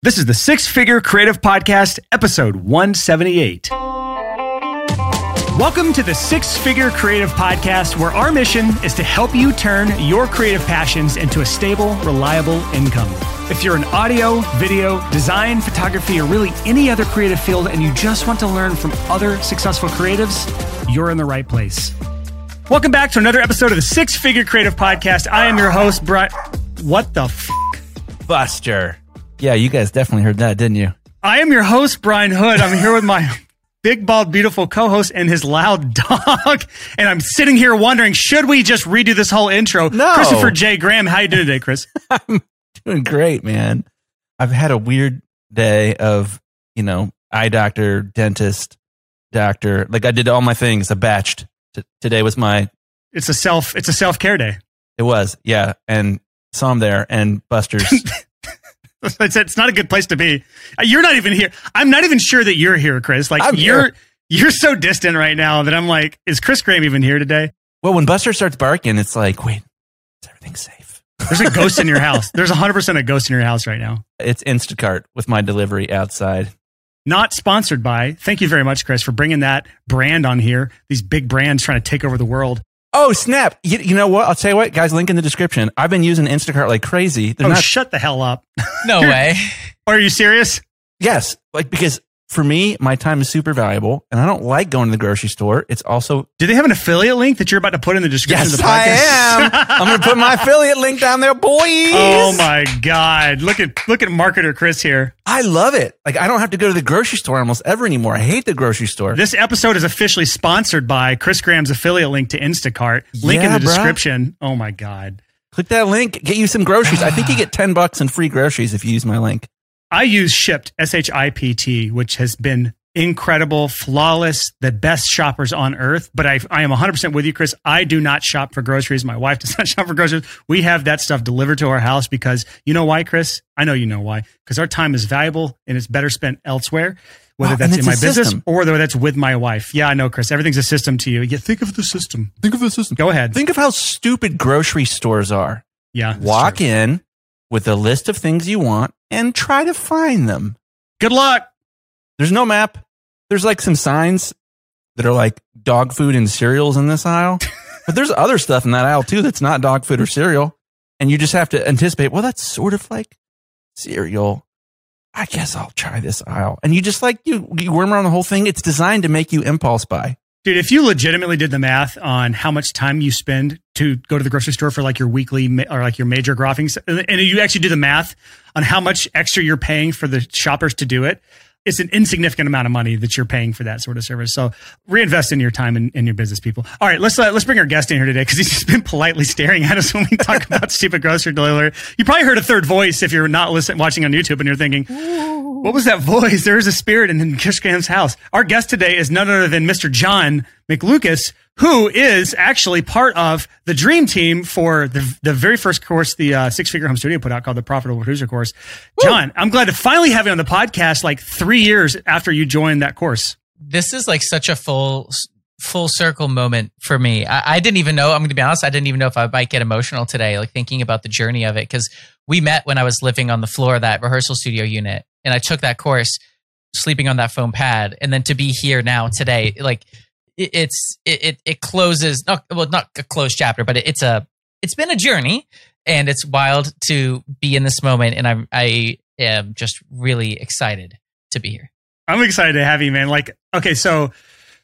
This is the Six Figure Creative Podcast, episode 178. Welcome to the Six Figure Creative Podcast, where our mission is to help you turn your creative passions into a stable, reliable income. If you're in audio, video, design, photography, or really any other creative field and you just want to learn from other successful creatives, you're in the right place. Welcome back to another episode of the Six Figure Creative Podcast. I am your host, Brian. What the f? Buster. Yeah, you guys definitely heard that, didn't you? I am your host, Brian Hood. I'm here with my big, bald, beautiful co-host and his loud dog. And I'm sitting here wondering, should we just redo this whole intro? No. Christopher J. Graham, how you doing today, Chris? I'm doing great, man. I've had a weird day of, you know, eye doctor, dentist, doctor. Like I did all my things. I batched. T- today was my. It's a self. It's a self care day. It was, yeah. And saw him there, and Buster's. it's, it's not a good place to be. Uh, You're not even here. I'm not even sure that you're here, Chris. Like I'm you're here. you're so distant right now that I'm like, is Chris Graham even here today? well, when Buster starts barking, it's like, wait, is everything safe? There's a ghost in your house. There's 100% a ghost in your house right now. It's Instacart with my delivery outside. Not sponsored by. Thank you very much, Chris, for bringing that brand on here. These big brands trying to take over the world. Oh snap! You, you know what? I'll tell you what, guys. Link in the description. I've been using Instacart like crazy. They're oh, not shut the hell up. No way. Are you serious? Yes, like because for me, my time is super valuable, and I don't like going to the grocery store. It's also Do they have an affiliate link that you're about to put in the description yes, of the I podcast? am. I'm going to put my affiliate link down there, boys. Oh my god! Look at look at marketer Chris here. I love it. Like I don't have to go to the grocery store almost ever anymore. I hate the grocery store. This episode is officially sponsored by Chris Graham's affiliate link to Instacart. Link in the bruh. description. Oh my god! Click that link. Get you some groceries. I think you get ten bucks in free groceries if you use my link. I use Shipt S H I P T, which has been incredible, flawless, the best shoppers on earth. But I, I am 100% with you, Chris. I do not shop for groceries. My wife does not shop for groceries. We have that stuff delivered to our house because you know why, Chris? I know you know why. Because our time is valuable and it's better spent elsewhere, whether Wow, that's in my business system. or whether that's with my wife. Yeah, I know, Chris. Everything's a system to you. Yeah, think of the system. Think of the system. Go ahead. Think of how stupid grocery stores are. yeah. Walk true. in with a list of things you want and try to find them. Good luck. There's no map. There's like some signs that are like dog food and cereals in this aisle. but there's other stuff in that aisle too that's not dog food or cereal. And you just have to anticipate, well, that's sort of like cereal. I guess I'll try this aisle. And you just like you you worm around the whole thing. It's designed to make you impulse buy. Dude, if you legitimately did the math on how much time you spend to go to the grocery store for like your weekly or like your major groffings, and you actually do the math on how much extra you're paying for the shoppers to do it, it's an insignificant amount of money that you're paying for that sort of service. So reinvest in your time and in your business, people. All right, let's uh, let's bring our guest in here today because he's just been politely staring at us when we talk about stupid grocery delivery. You probably heard a third voice if you're not listening, watching on YouTube, and you're thinking, what was that voice? There is a spirit in Chris Graham's house. Our guest today is none other than Mr. John McLucas, who is actually part of the dream team for the, the very first course the uh, Six Figure Home Studio put out called the Profitable Producer Course. John, I'm glad to finally have you on the podcast like three years after you joined that course. This is like such a full full circle moment for me. I, I didn't even know. I'm going to be honest. I didn't even know if I might get emotional today, like thinking about the journey of it. Because we met when I was living on the floor of that rehearsal studio unit, and I took that course, sleeping on that foam pad, and then to be here now today, like it, it's it, it it closes. Not well, not a closed chapter, but it, it's a it's been a journey, and it's wild to be in this moment, and I'm I am just really excited to be here. I'm excited to have you, man. Like, okay, so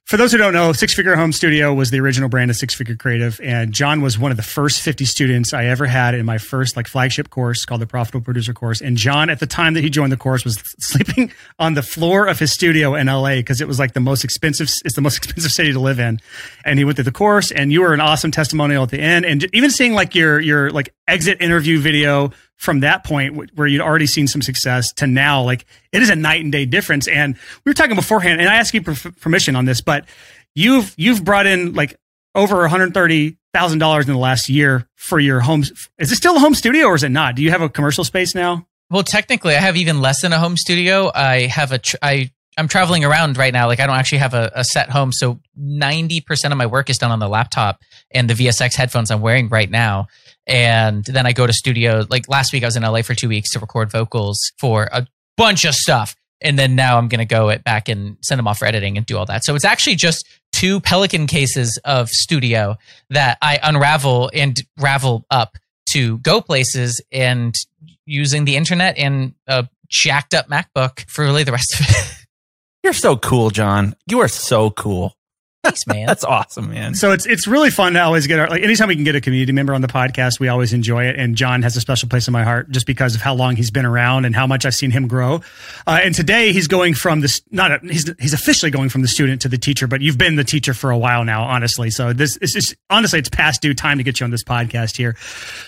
for those who don't know, Six Figure Home Studio was the original brand of Six Figure Creative, and John was one of the first 50 students I ever had in my first like flagship course called the Profitable Producer Course. And John, at the time that he joined the course, was sleeping on the floor of his studio in LA because it was like the most expensive. It's the most expensive city to live in. And he went through the course, and you were an awesome testimonial at the end. And even seeing like your your like exit interview video from that point wh- where you'd already seen some success to now, like it is a night and day difference. And we were talking beforehand, and I asked you per- permission on this, but you've you've brought in like over one hundred thirty thousand dollars in the last year for your home. Is it still a home studio or is it not? Do you have a commercial space now? Well, technically, I have even less than a home studio. I have a tr- I I'm traveling around right now. Like I don't actually have a, a set home, so ninety percent of my work is done on the laptop and the VSX headphones I'm wearing right now. And then I go to studio. Like last week, I was in LA for two weeks to record vocals for a bunch of stuff. And then now I'm going to go it back and send them off for editing and do all that. So it's actually just two Pelican cases of studio that I unravel and ravel up to go places and using the internet and a jacked up MacBook for really the rest of it. You're so cool, John. You are so cool. Thanks, man. That's awesome, man. So it's it's really fun to always get our like anytime we can get a community member on the podcast, we always enjoy it. And John has a special place in my heart just because of how long he's been around and how much I've seen him grow. Uh, and today he's going from this not a, he's he's officially going from the student to the teacher, but you've been the teacher for a while now, honestly. So this is just honestly it's past due time to get you on this podcast here.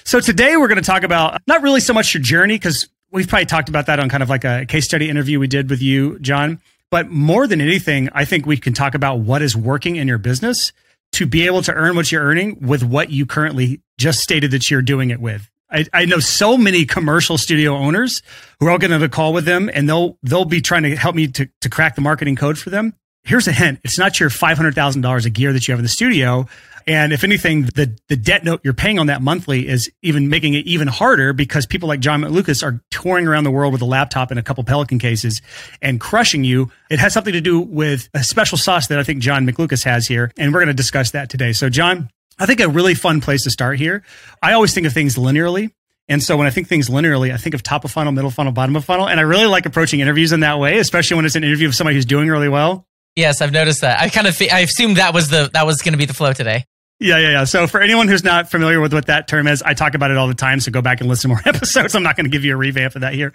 So today we're going to talk about not really so much your journey because we've probably talked about that on kind of like a case study interview we did with you, John. But more than anything, I think we can talk about what is working in your business to be able to earn what you're earning with what you currently just stated that you're doing it with. I, I know so many commercial studio owners who are going to call with them and they'll they'll be trying to help me to, to crack the marketing code for them. Here's a hint. It's not your $500,000 a gear that you have in the studio. And if anything, the, the debt note you're paying on that monthly is even making it even harder because people like John Lucas are touring around the world with a laptop and a couple Pelican cases and crushing you. It has something to do with a special sauce that I think John McLucas has here. And we're going to discuss that today. So, John, I think a really fun place to start here. I always think of things linearly. And so when I think things linearly, I think of top of funnel, middle funnel, bottom of funnel. And I really like approaching interviews in that way, especially when it's an interview with somebody who's doing really well. Yes, I've noticed that. I kind of I assumed that was the that was going to be the flow today. Yeah, yeah, yeah. So for anyone who's not familiar with what that term is, I talk about it all the time. So go back and listen to more episodes. I'm not going to give you a revamp of that here.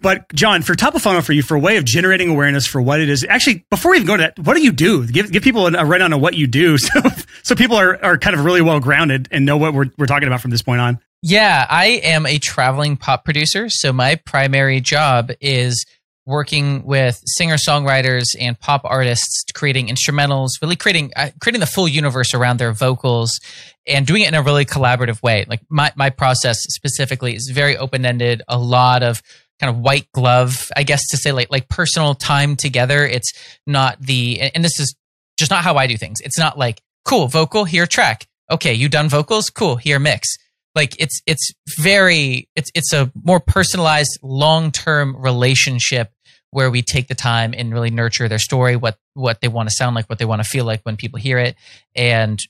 But John, for top of funnel for you, for a way of generating awareness for what it is, actually, before we even go to that, what do you do? Give, give people a rundown on what you do. So, so people are, are kind of really well grounded and know what we're, we're talking about from this point on. Yeah, I am a traveling pop producer. So my primary job is working with singer songwriters and pop artists creating instrumentals really creating uh, creating the full universe around their vocals and doing it in a really collaborative way. Like my, my process specifically is very open-ended a lot of kind of white glove i guess to say like like personal time together. It's not the and this is just not how i do things. It's not like cool vocal here track. Okay you done vocals? Cool here mix. Like it's it's very it's it's a more personalized long-term relationship where we take the time and really nurture their story, what what they want to sound like, what they want to feel like when people hear it, and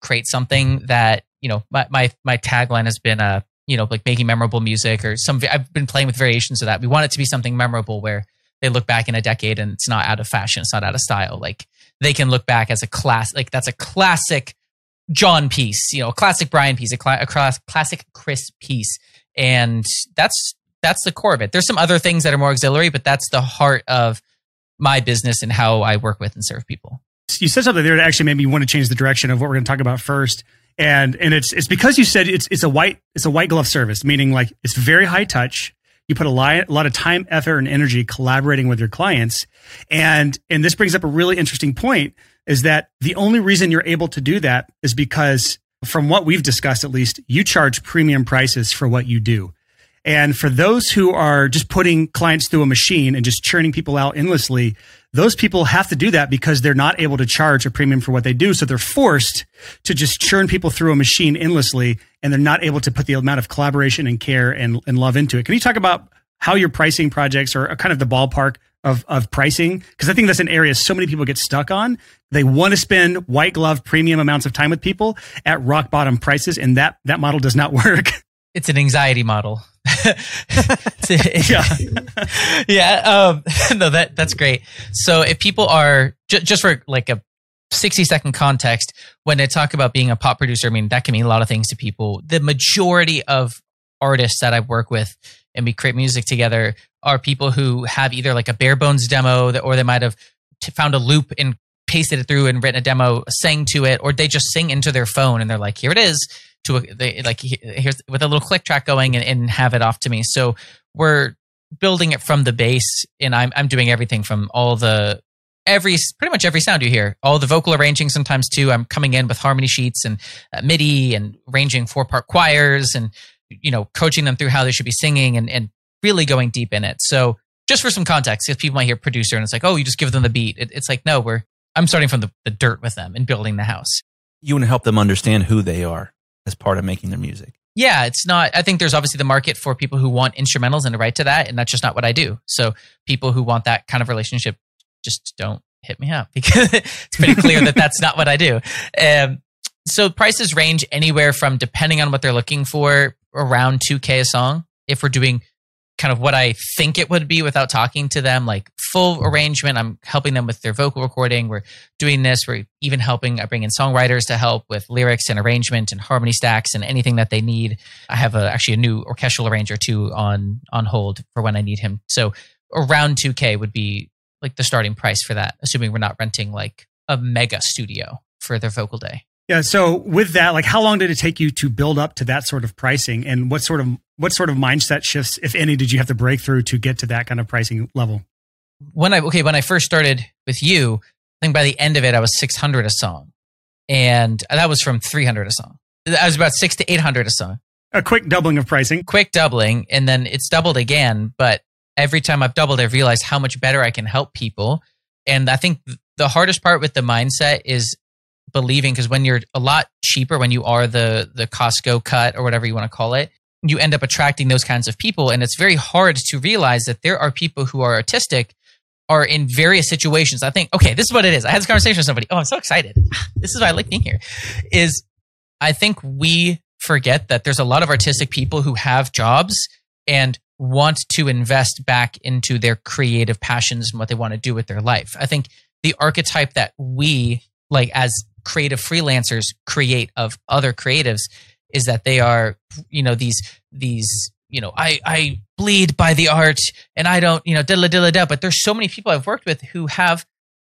create something that you know. My my my tagline has been uh you know like making memorable music or some. I've been playing with variations of that. We want it to be something memorable where they look back in a decade and it's not out of fashion, it's not out of style. Like they can look back as a class, like that's a classic John piece, you know, a classic Brian piece, a, cl- a class, classic Chris piece, and that's that's the core of it. There's some other things that are more auxiliary, but that's the heart of my business and how I work with and serve people. You said something there that actually made me want to change the direction of what we're going to talk about first. And and it's it's because you said it's it's a white it's a white glove service, meaning like it's very high touch. You put a lot, a lot of time, effort, and energy collaborating with your clients. And and this brings up a really interesting point is that the only reason you're able to do that is because from what we've discussed at least, you charge premium prices for what you do. And for those who are just putting clients through a machine and just churning people out endlessly, those people have to do that because they're not able to charge a premium for what they do. So they're forced to just churn people through a machine endlessly and they're not able to put the amount of collaboration and care and, and love into it. Can you talk about how your pricing projects or kind of the ballpark of, of pricing? Because I think that's an area so many people get stuck on. They want to spend white glove premium amounts of time with people at rock bottom prices. And that, that model does not work. It's an anxiety model. yeah, yeah. Um, no, that that's great. So if people are j- just for like a 60 second context, when they talk about being a pop producer, I mean that can mean a lot of things to people. The majority of artists that I work with and we create music together are people who have either like a bare bones demo that, or they might have t- found a loop and pasted it through and written a demo, sang to it, or they just sing into their phone and they're like, here it is to a, they, like here's with a little click track going and, and have it off to me. So we're building it from the base, and I'm I'm doing everything from all the every pretty much every sound you hear, all the vocal arranging sometimes too. I'm coming in with harmony sheets and uh, MIDI and arranging four part choirs and you know coaching them through how they should be singing and and really going deep in it. So just for some context, because people might hear producer and it's like, oh, you just give them the beat. It, it's like no, we're I'm starting from the, the dirt with them and building the house. You want to help them understand who they are as part of making their music. yeah, it's not. I think there's obviously the market for people who want instrumentals and a right to that, and that's just not what I do. So people who want that kind of relationship just don't hit me up because it's pretty clear that that's not what I do. Um, so prices range anywhere from depending on what they're looking for around 2k a song if we're doing kind of what I think it would be without talking to them, like full mm-hmm. arrangement. I'm helping them with their vocal recording. We're doing this. We're even helping. I bring in songwriters to help with lyrics and arrangement and harmony stacks and anything that they need. I have a, actually a new orchestral arranger too on on hold for when I need him. So around 2K would be like the starting price for that, assuming we're not renting like a mega studio for their vocal day. Yeah. So with that, like, how long did it take you to build up to that sort of pricing, and what sort of what sort of mindset shifts, if any, did you have to break through to get to that kind of pricing level? When I okay, when I first started with you, I think by the end of it, I was six hundred a song, and that was from three hundred a song. I was about six to eight hundred a song. A quick doubling of pricing. Quick doubling, and then it's doubled again. But every time I've doubled, I've realized how much better I can help people. And I think the hardest part with the mindset is believing because when you're a lot cheaper, when you are the the Costco cut or whatever you want to call it, you end up attracting those kinds of people, and it's very hard to realize that there are people who are artistic are in various situations. I think okay, this is what it is. I had this conversation with somebody. Oh, I'm so excited. This is why I like being here. Is I think we forget that there's a lot of artistic people who have jobs and want to invest back into their creative passions and what they want to do with their life. I think the archetype that we like as creative freelancers create of other creatives is that they are you know these these you know i i bleed by the art and i don't you know diddle diddle da but there's so many people i've worked with who have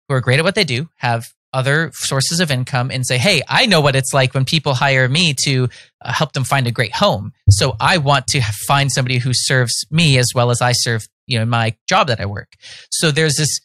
who are great at what they do have other sources of income and say hey i know what it's like when people hire me to uh, help them find a great home. So i want to find somebody who serves me as well as i serve you know my job that i work. So there's this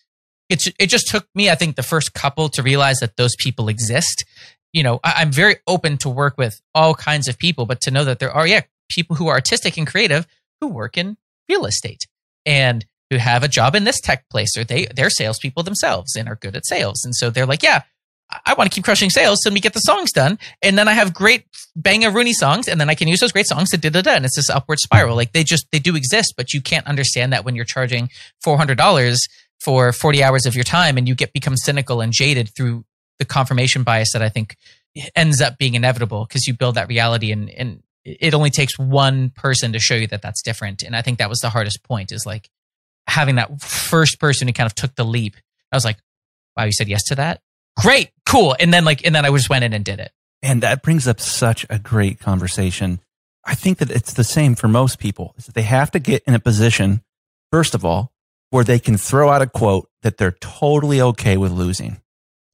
it, it just took me, I think, the first couple to realize that those people exist. You know, I, I'm very open to work with all kinds of people, but to know that there are, yeah, people who are artistic and creative who work in real estate and who have a job in this tech place or they they're salespeople themselves and are good at sales. And so they're like, yeah, I want to keep crushing sales so me get the songs done. And then I have great banger Rooney songs and then I can use those great songs to da da da. And it's this upward spiral. Like they just, they do exist, but you can't understand that when you're charging $400 for 40 hours of your time and you get become cynical and jaded through the confirmation bias that I think ends up being inevitable because you build that reality and, and it only takes one person to show you that that's different. And I think that was the hardest point is like having that first person who kind of took the leap. I was like, wow, you said yes to that? Great, cool. And then like, and then I just went in and did it. And that brings up such a great conversation. I think that it's the same for most people is that they have to get in a position, first of all, where they can throw out a quote that they're totally okay with losing.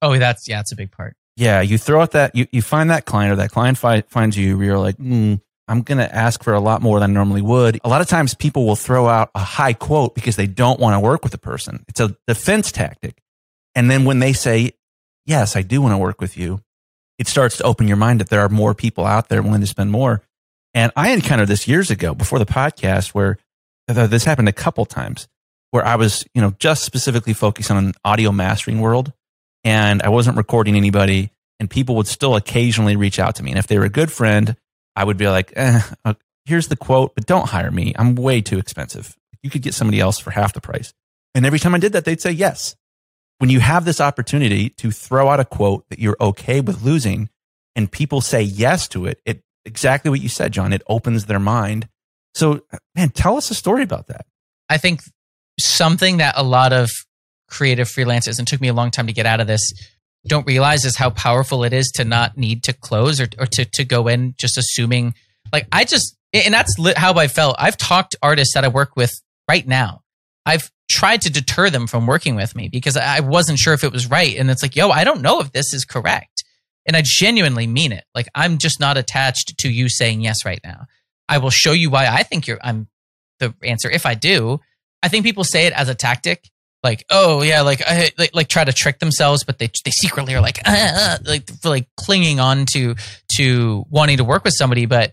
Oh, that's yeah, that's a big part. Yeah, you throw out that you, you find that client or that client fi- finds you. Where you're like, mm, I'm going to ask for a lot more than I normally would. A lot of times, people will throw out a high quote because they don't want to work with the person. It's a defense tactic. And then when they say, "Yes, I do want to work with you," it starts to open your mind that there are more people out there willing to spend more. And I encountered this years ago before the podcast, where this happened a couple times where I was, you know, just specifically focused on audio mastering world and I wasn't recording anybody and people would still occasionally reach out to me. And if they were a good friend, I would be like, eh, uh, here's the quote, but don't hire me. I'm way too expensive. You could get somebody else for half the price. And every time I did that, they'd say yes. When you have this opportunity to throw out a quote that you're okay with losing and people say yes to it, it exactly what you said, John, it opens their mind. So, man, tell us a story about that. I think something that a lot of creative freelancers, and took me a long time to get out of this, don't realize is how powerful it is to not need to close or, or to, to go in just assuming like I just, and that's how I felt. I've talked artists that I work with right now. I've tried to deter them from working with me because I wasn't sure if it was right. And it's like, yo, I don't know if this is correct. And I genuinely mean it. Like I'm just not attached to you saying yes right now. I will show you why I think you're I'm the answer if I do. I think people say it as a tactic, like, oh yeah, like I like, like try to trick themselves, but they they secretly are like, uh, uh, uh like like clinging on to to wanting to work with somebody, but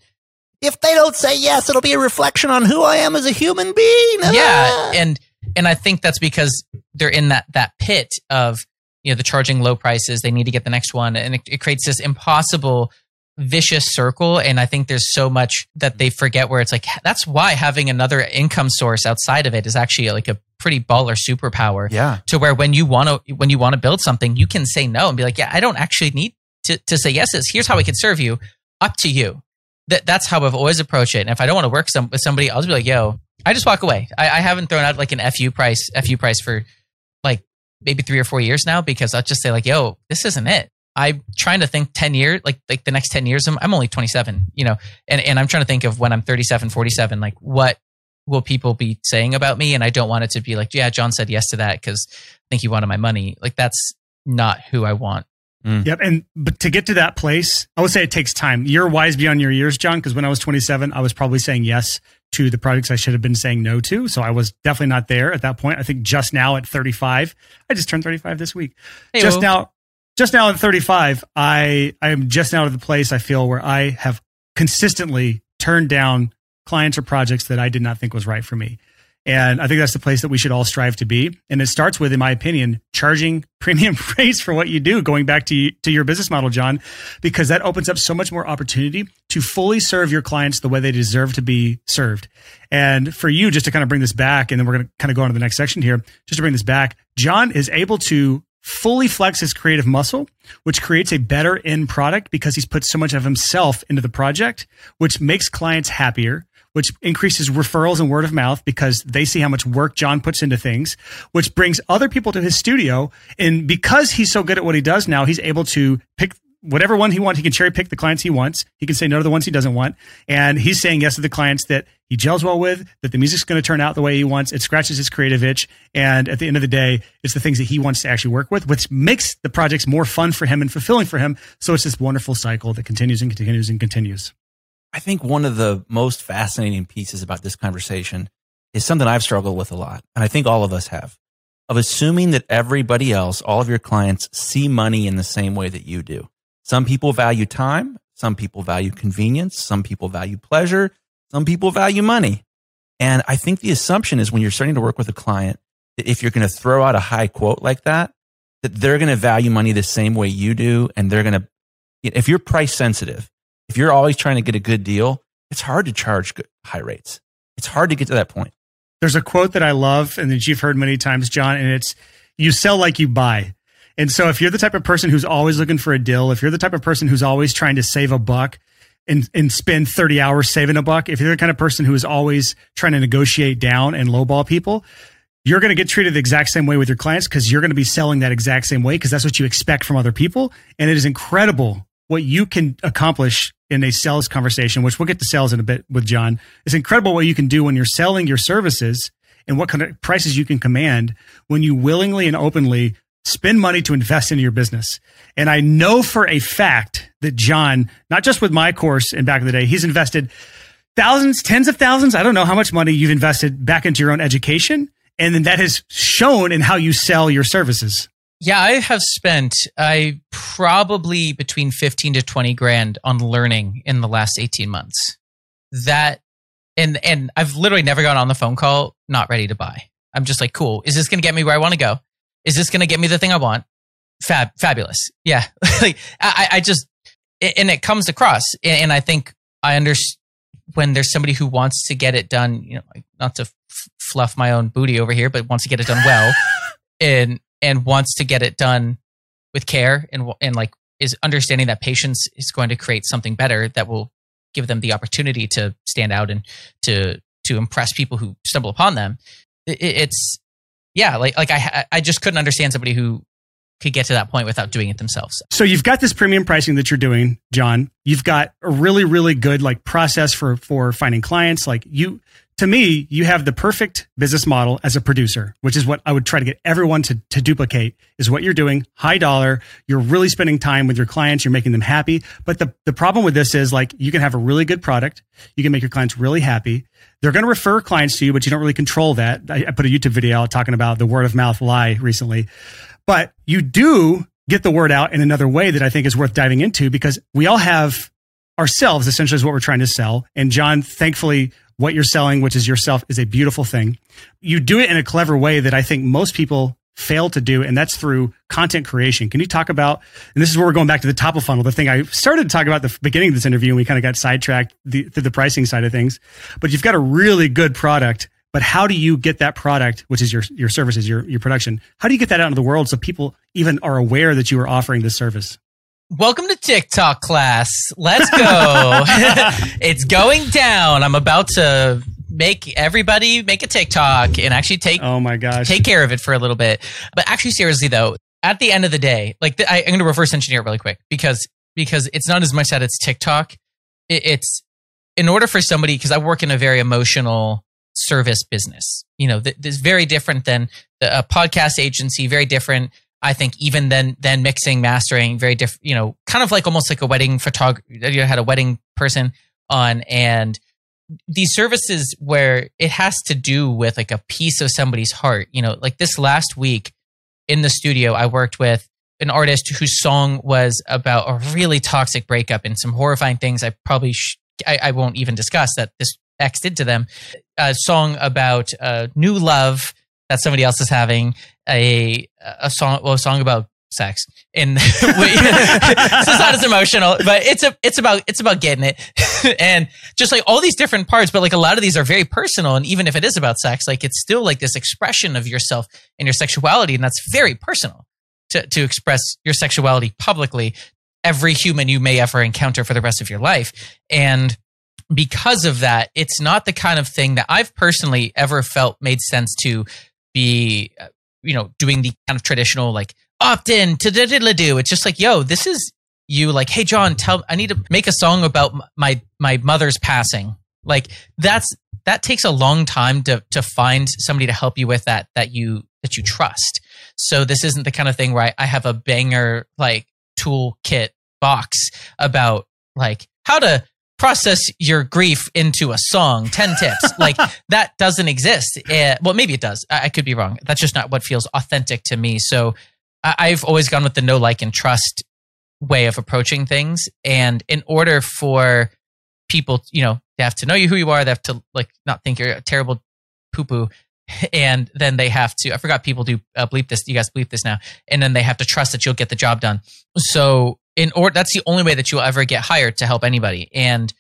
if they don't say yes, it'll be a reflection on who I am as a human being. Yeah, ah. and and I think that's because they're in that that pit of you know the charging low prices. They need to get the next one, and it, it creates this impossible vicious circle and i think there's so much that they forget where it's like that's why having another income source outside of it is actually like a pretty baller superpower. Yeah. to where when you want to when you want to build something you can say no and be like yeah i don't actually need to, to say yeses. Here's how we can serve you. Up to you. That, that's how i've always approached it. And if i don't want to work some, with somebody i'll just be like yo i just walk away. I, I haven't thrown out like an fu price fu price for like maybe three or four years now because i'll just say like yo this isn't it i'm trying to think 10 years like like the next 10 years i'm, I'm only 27 you know and, and i'm trying to think of when i'm 37 47 like what will people be saying about me and i don't want it to be like yeah john said yes to that because i think he wanted my money like that's not who i want mm. Yep. And but to get to that place, I would say it takes time. You're wise beyond your years, John, because when I was 27, I was probably saying yes to the projects I should have been saying no to. So I was definitely not there at that point. I think just now at 35, I just turned 35 this week. Just Hey-o. now, just now at 35, I I am just now to the place I feel where I have consistently turned down clients or projects that I did not think was right for me. And I think that's the place that we should all strive to be. And it starts with, in my opinion, charging premium rates for what you do, going back to, to your business model, John, because that opens up so much more opportunity to fully serve your clients the way they deserve to be served. And for you, just to kind of bring this back, and then we're going to kind of go on to the next section here, just to bring this back, John is able to fully flex his creative muscle, which creates a better end product because he's put so much of himself into the project, which makes clients happier, which increases referrals and word of mouth because they see how much work John puts into things, which brings other people to his studio. And because he's so good at what he does now, he's able to pick whatever one he wants. He can cherry pick the clients he wants. He can say no to the ones he doesn't want. And he's saying yes to the clients that he gels well with, that the music's going to turn out the way he wants. It scratches his creative itch. And at the end of the day, it's the things that he wants to actually work with, which makes the projects more fun for him and fulfilling for him. So it's this wonderful cycle that continues and continues and continues. I think one of the most fascinating pieces about this conversation is something I've struggled with a lot. And I think all of us have of assuming that everybody else, all of your clients see money in the same way that you do. Some people value time. Some people value convenience. Some people value pleasure. Some people value money. And I think the assumption is when you're starting to work with a client, that if you're going to throw out a high quote like that, that they're going to value money the same way you do. And they're going to, if you're price sensitive, if you're always trying to get a good deal, it's hard to charge high rates. It's hard to get to that point. There's a quote that I love and that you've heard many times, John, and it's you sell like you buy. And so if you're the type of person who's always looking for a deal, if you're the type of person who's always trying to save a buck and, and spend 30 hours saving a buck, if you're the kind of person who is always trying to negotiate down and lowball people, you're going to get treated the exact same way with your clients because you're going to be selling that exact same way because that's what you expect from other people. And it is incredible what you can accomplish in a sales conversation, which we'll get to sales in a bit with John. It's incredible what you can do when you're selling your services and what kind of prices you can command when you willingly and openly spend money to invest into your business. And I know for a fact that John, not just with my course and back in the day, he's invested thousands, tens of thousands. I don't know how much money you've invested back into your own education. And then that has shown in how you sell your services. Yeah, I have spent I probably between 15 to 20 grand on learning in the last 18 months. That and and I've literally never gone on the phone call not ready to buy. I'm just like, cool. Is this going to get me where I want to go? Is this going to get me the thing I want? Fab, fabulous. Yeah. like I, I just and it comes across and I think I understand when there's somebody who wants to get it done, you know, like not to f- fluff my own booty over here, but wants to get it done well and and wants to get it done with care and and like is understanding that patience is going to create something better that will give them the opportunity to stand out and to to impress people who stumble upon them. It, it's yeah, like like I I just couldn't understand somebody who could get to that point without doing it themselves. So you've got this premium pricing that you're doing, John. You've got a really, really good like process for for finding clients. Like you, to me, you have the perfect business model as a producer, which is what I would try to get everyone to to duplicate. Is what you're doing, high dollar. You're really spending time with your clients. You're making them happy. But the the problem with this is like you can have a really good product. You can make your clients really happy. They're going to refer clients to you, but you don't really control that. I, I put a YouTube video out talking about the word of mouth lie recently. But you do get the word out in another way that I think is worth diving into because we all have ourselves essentially is what we're trying to sell. And John, thankfully, what you're selling, which is yourself, is a beautiful thing. You do it in a clever way that I think most people fail to do, and that's through content creation. Can you talk about, and this is where we're going back to the top of funnel, the thing I started to talk about the beginning of this interview, and we kind of got sidetracked the, through the pricing side of things. But you've got a really good product, but how do you get that product, which is your, your services, your, your production, how do you get that out into the world so people even are aware that you are offering this service? Welcome to TikTok class. Let's go. it's going down. I'm about to make everybody make a TikTok and actually take oh my gosh take care of it for a little bit. But actually, seriously though, at the end of the day, like the, I, am going to reverse engineer it really quick because because it's not as much that it's TikTok. It, it's in order for somebody because I work in a very emotional service business. You know, th- this very different than the, a podcast agency. Very different. I think even then, than mixing, mastering, very different. You know, kind of like almost like a wedding photographer. You had a wedding person on, and these services where it has to do with like a piece of somebody's heart. You know, like this last week in the studio, I worked with an artist whose song was about a really toxic breakup and some horrifying things. I probably sh- I, I, won't even discuss that this X did to them. A song about uh, new love that somebody else is having. A a song well, a song about sex. And so it's not as emotional but it's a it's about it's about getting it. And just like all these different parts but like a lot of these are very personal. And even if it is about sex like it's still like this expression of yourself and your sexuality. And that's very personal to to express your sexuality publicly every human you may ever encounter for the rest of your life. And because of that it's not the kind of thing that I've personally ever felt made sense to be uh, you know doing the kind of traditional like opt in to do. It's just like, yo, this is you like, hey John, tell I need to make a song about my my mother's passing. Like that's that takes a long time to to find somebody to help you with that that you that you trust. So this isn't the kind of thing where I, I have a banger like toolkit box about like how to process your grief into a song 10 tips like that doesn't exist uh, well maybe it does I, I could be wrong that's just not what feels authentic to me so I've always gone with the no like and trust way of approaching things. And in order for people, you know, they have to know you who you are, they have to like not think you're a terrible poo poo. And then they have to, I forgot people do uh, bleep this, you guys bleep this now. And then they have to trust that you'll get the job done. So, in order, that's the only way that you'll ever get hired to help anybody. And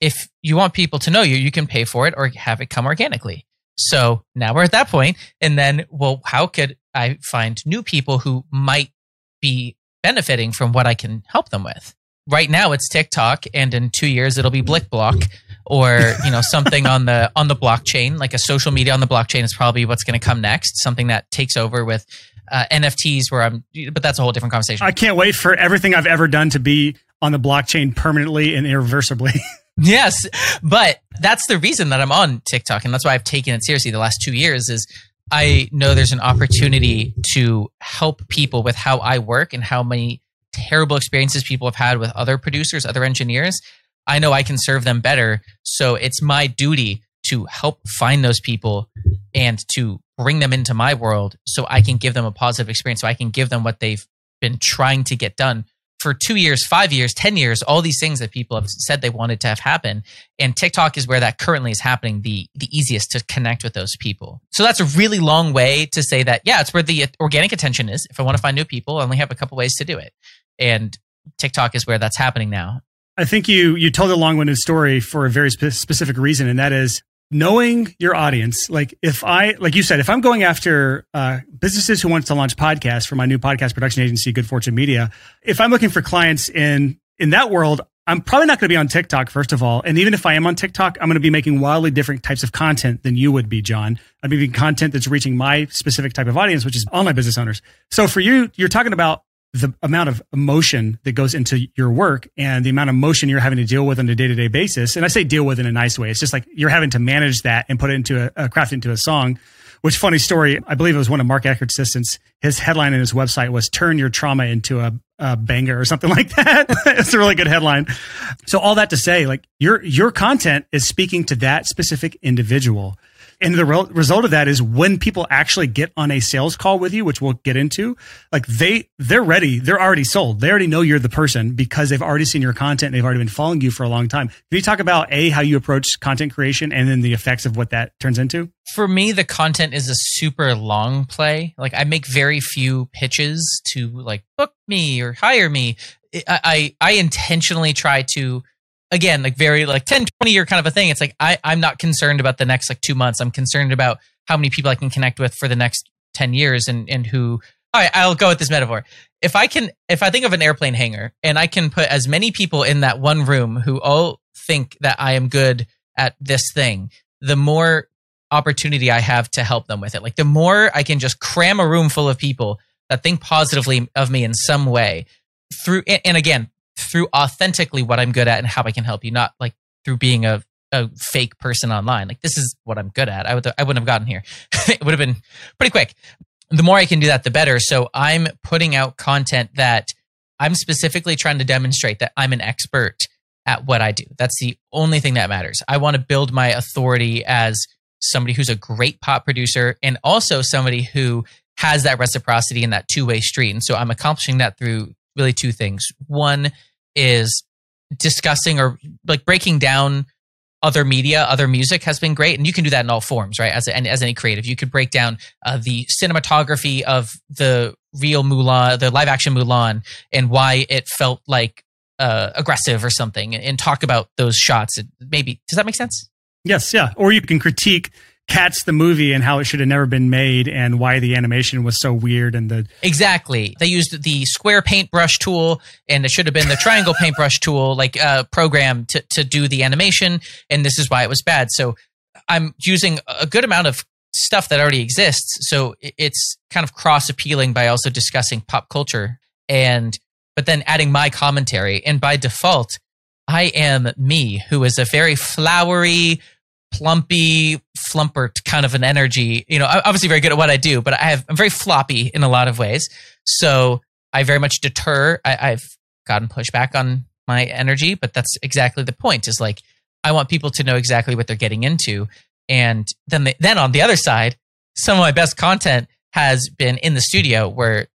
if you want people to know you, you can pay for it or have it come organically. So now we're at that point, and then, well, how could I find new people who might be benefiting from what I can help them with. Right now it's TikTok and in 2 years it'll be BlickBlock or, you know, something on the on the blockchain, like a social media on the blockchain is probably what's going to come next, something that takes over with uh, NFTs where I'm but that's a whole different conversation. I can't wait for everything I've ever done to be on the blockchain permanently and irreversibly. yes, but that's the reason that I'm on TikTok and that's why I've taken it seriously the last 2 years is I know there's an opportunity to help people with how I work and how many terrible experiences people have had with other producers, other engineers. I know I can serve them better. So it's my duty to help find those people and to bring them into my world so I can give them a positive experience, so I can give them what they've been trying to get done for two years, five years, 10 years, all these things that people have said they wanted to have happen. And TikTok is where that currently is happening the, the easiest to connect with those people. So that's a really long way to say that, yeah, it's where the organic attention is. If I want to find new people, I only have a couple ways to do it. And TikTok is where that's happening now. I think you you told a long-winded story for a very spe- specific reason, and that is knowing your audience. Like if i like you said if i'm going after uh, businesses who want to launch podcasts for my new podcast production agency good fortune media if i'm looking for clients in in that world i'm probably not going to be on tiktok first of all. And even if i am on tiktok i'm going to be making wildly different types of content than you would be john. I'm making content that's reaching my specific type of audience which is online business owners. So for you you're talking about the amount of emotion that goes into your work and the amount of emotion you're having to deal with on a day to day basis. And I say deal with in a nice way. It's just like you're having to manage that and put it into a, a craft into a song. Which funny story, I believe it was one of Mark Eckert's assistants. His headline in his website was "Turn your trauma into a, a banger" or something like that. it's a really good headline. So all that to say, like your your content is speaking to that specific individual. And the re- result of that is when people actually get on a sales call with you, which we'll get into, like they they're ready, they're already sold. They already know you're the person because they've already seen your content and they've already been following you for a long time. Can you talk about a how you approach content creation and then the effects of what that turns into? For me, the content is a super long play. Like I make very few pitches to like book me or hire me. I I, I intentionally try to again like very like 10 20 year kind of a thing. It's like I, i'm not concerned about the next like two months. I'm concerned about how many people i can connect with for the next 10 years and and who all right i'll go with this metaphor. If i can if i think of an airplane hangar and i can put as many people in that one room who all think that i am good at this thing the more opportunity i have to help them with it. Like the more i can just cram a room full of people that think positively of me in some way through and again through authentically what I'm good at and how I can help you, not like through being a, a fake person online. Like this is what I'm good at. I would I wouldn't have gotten here. it would have been pretty quick. The more I can do that, the better. So I'm putting out content that I'm specifically trying to demonstrate that I'm an expert at what I do. That's the only thing that matters. I want to build my authority as somebody who's a great pop producer and also somebody who has that reciprocity in that two-way street. And so I'm accomplishing that through really two things. One is discussing or like breaking down other media, other music has been great, and you can do that in all forms, right? As a, as any creative, you could break down uh, the cinematography of the real Mulan, the live action Mulan, and why it felt like uh, aggressive or something, and talk about those shots. Maybe does that make sense? Yes, yeah. Or you can critique Cats the movie and how it should have never been made and why the animation was so weird and the exactly. They used the square paintbrush tool and it should have been the triangle paintbrush tool like uh program to to do the animation. And this is why it was bad. So i'm using a good amount of stuff that already exists. So it's kind of cross appealing by also discussing pop culture and but then adding my commentary. And by default i am me who is a very flowery plumpy, flumpert kind of an energy. You know, obviously very good at what I do, but I have I'm very floppy in a lot of ways. So I very much deter. I, I've gotten pushback on my energy, but that's exactly the point. Is like I want people to know exactly what they're getting into, and then they, then on the other side, some of my best content has been in the studio where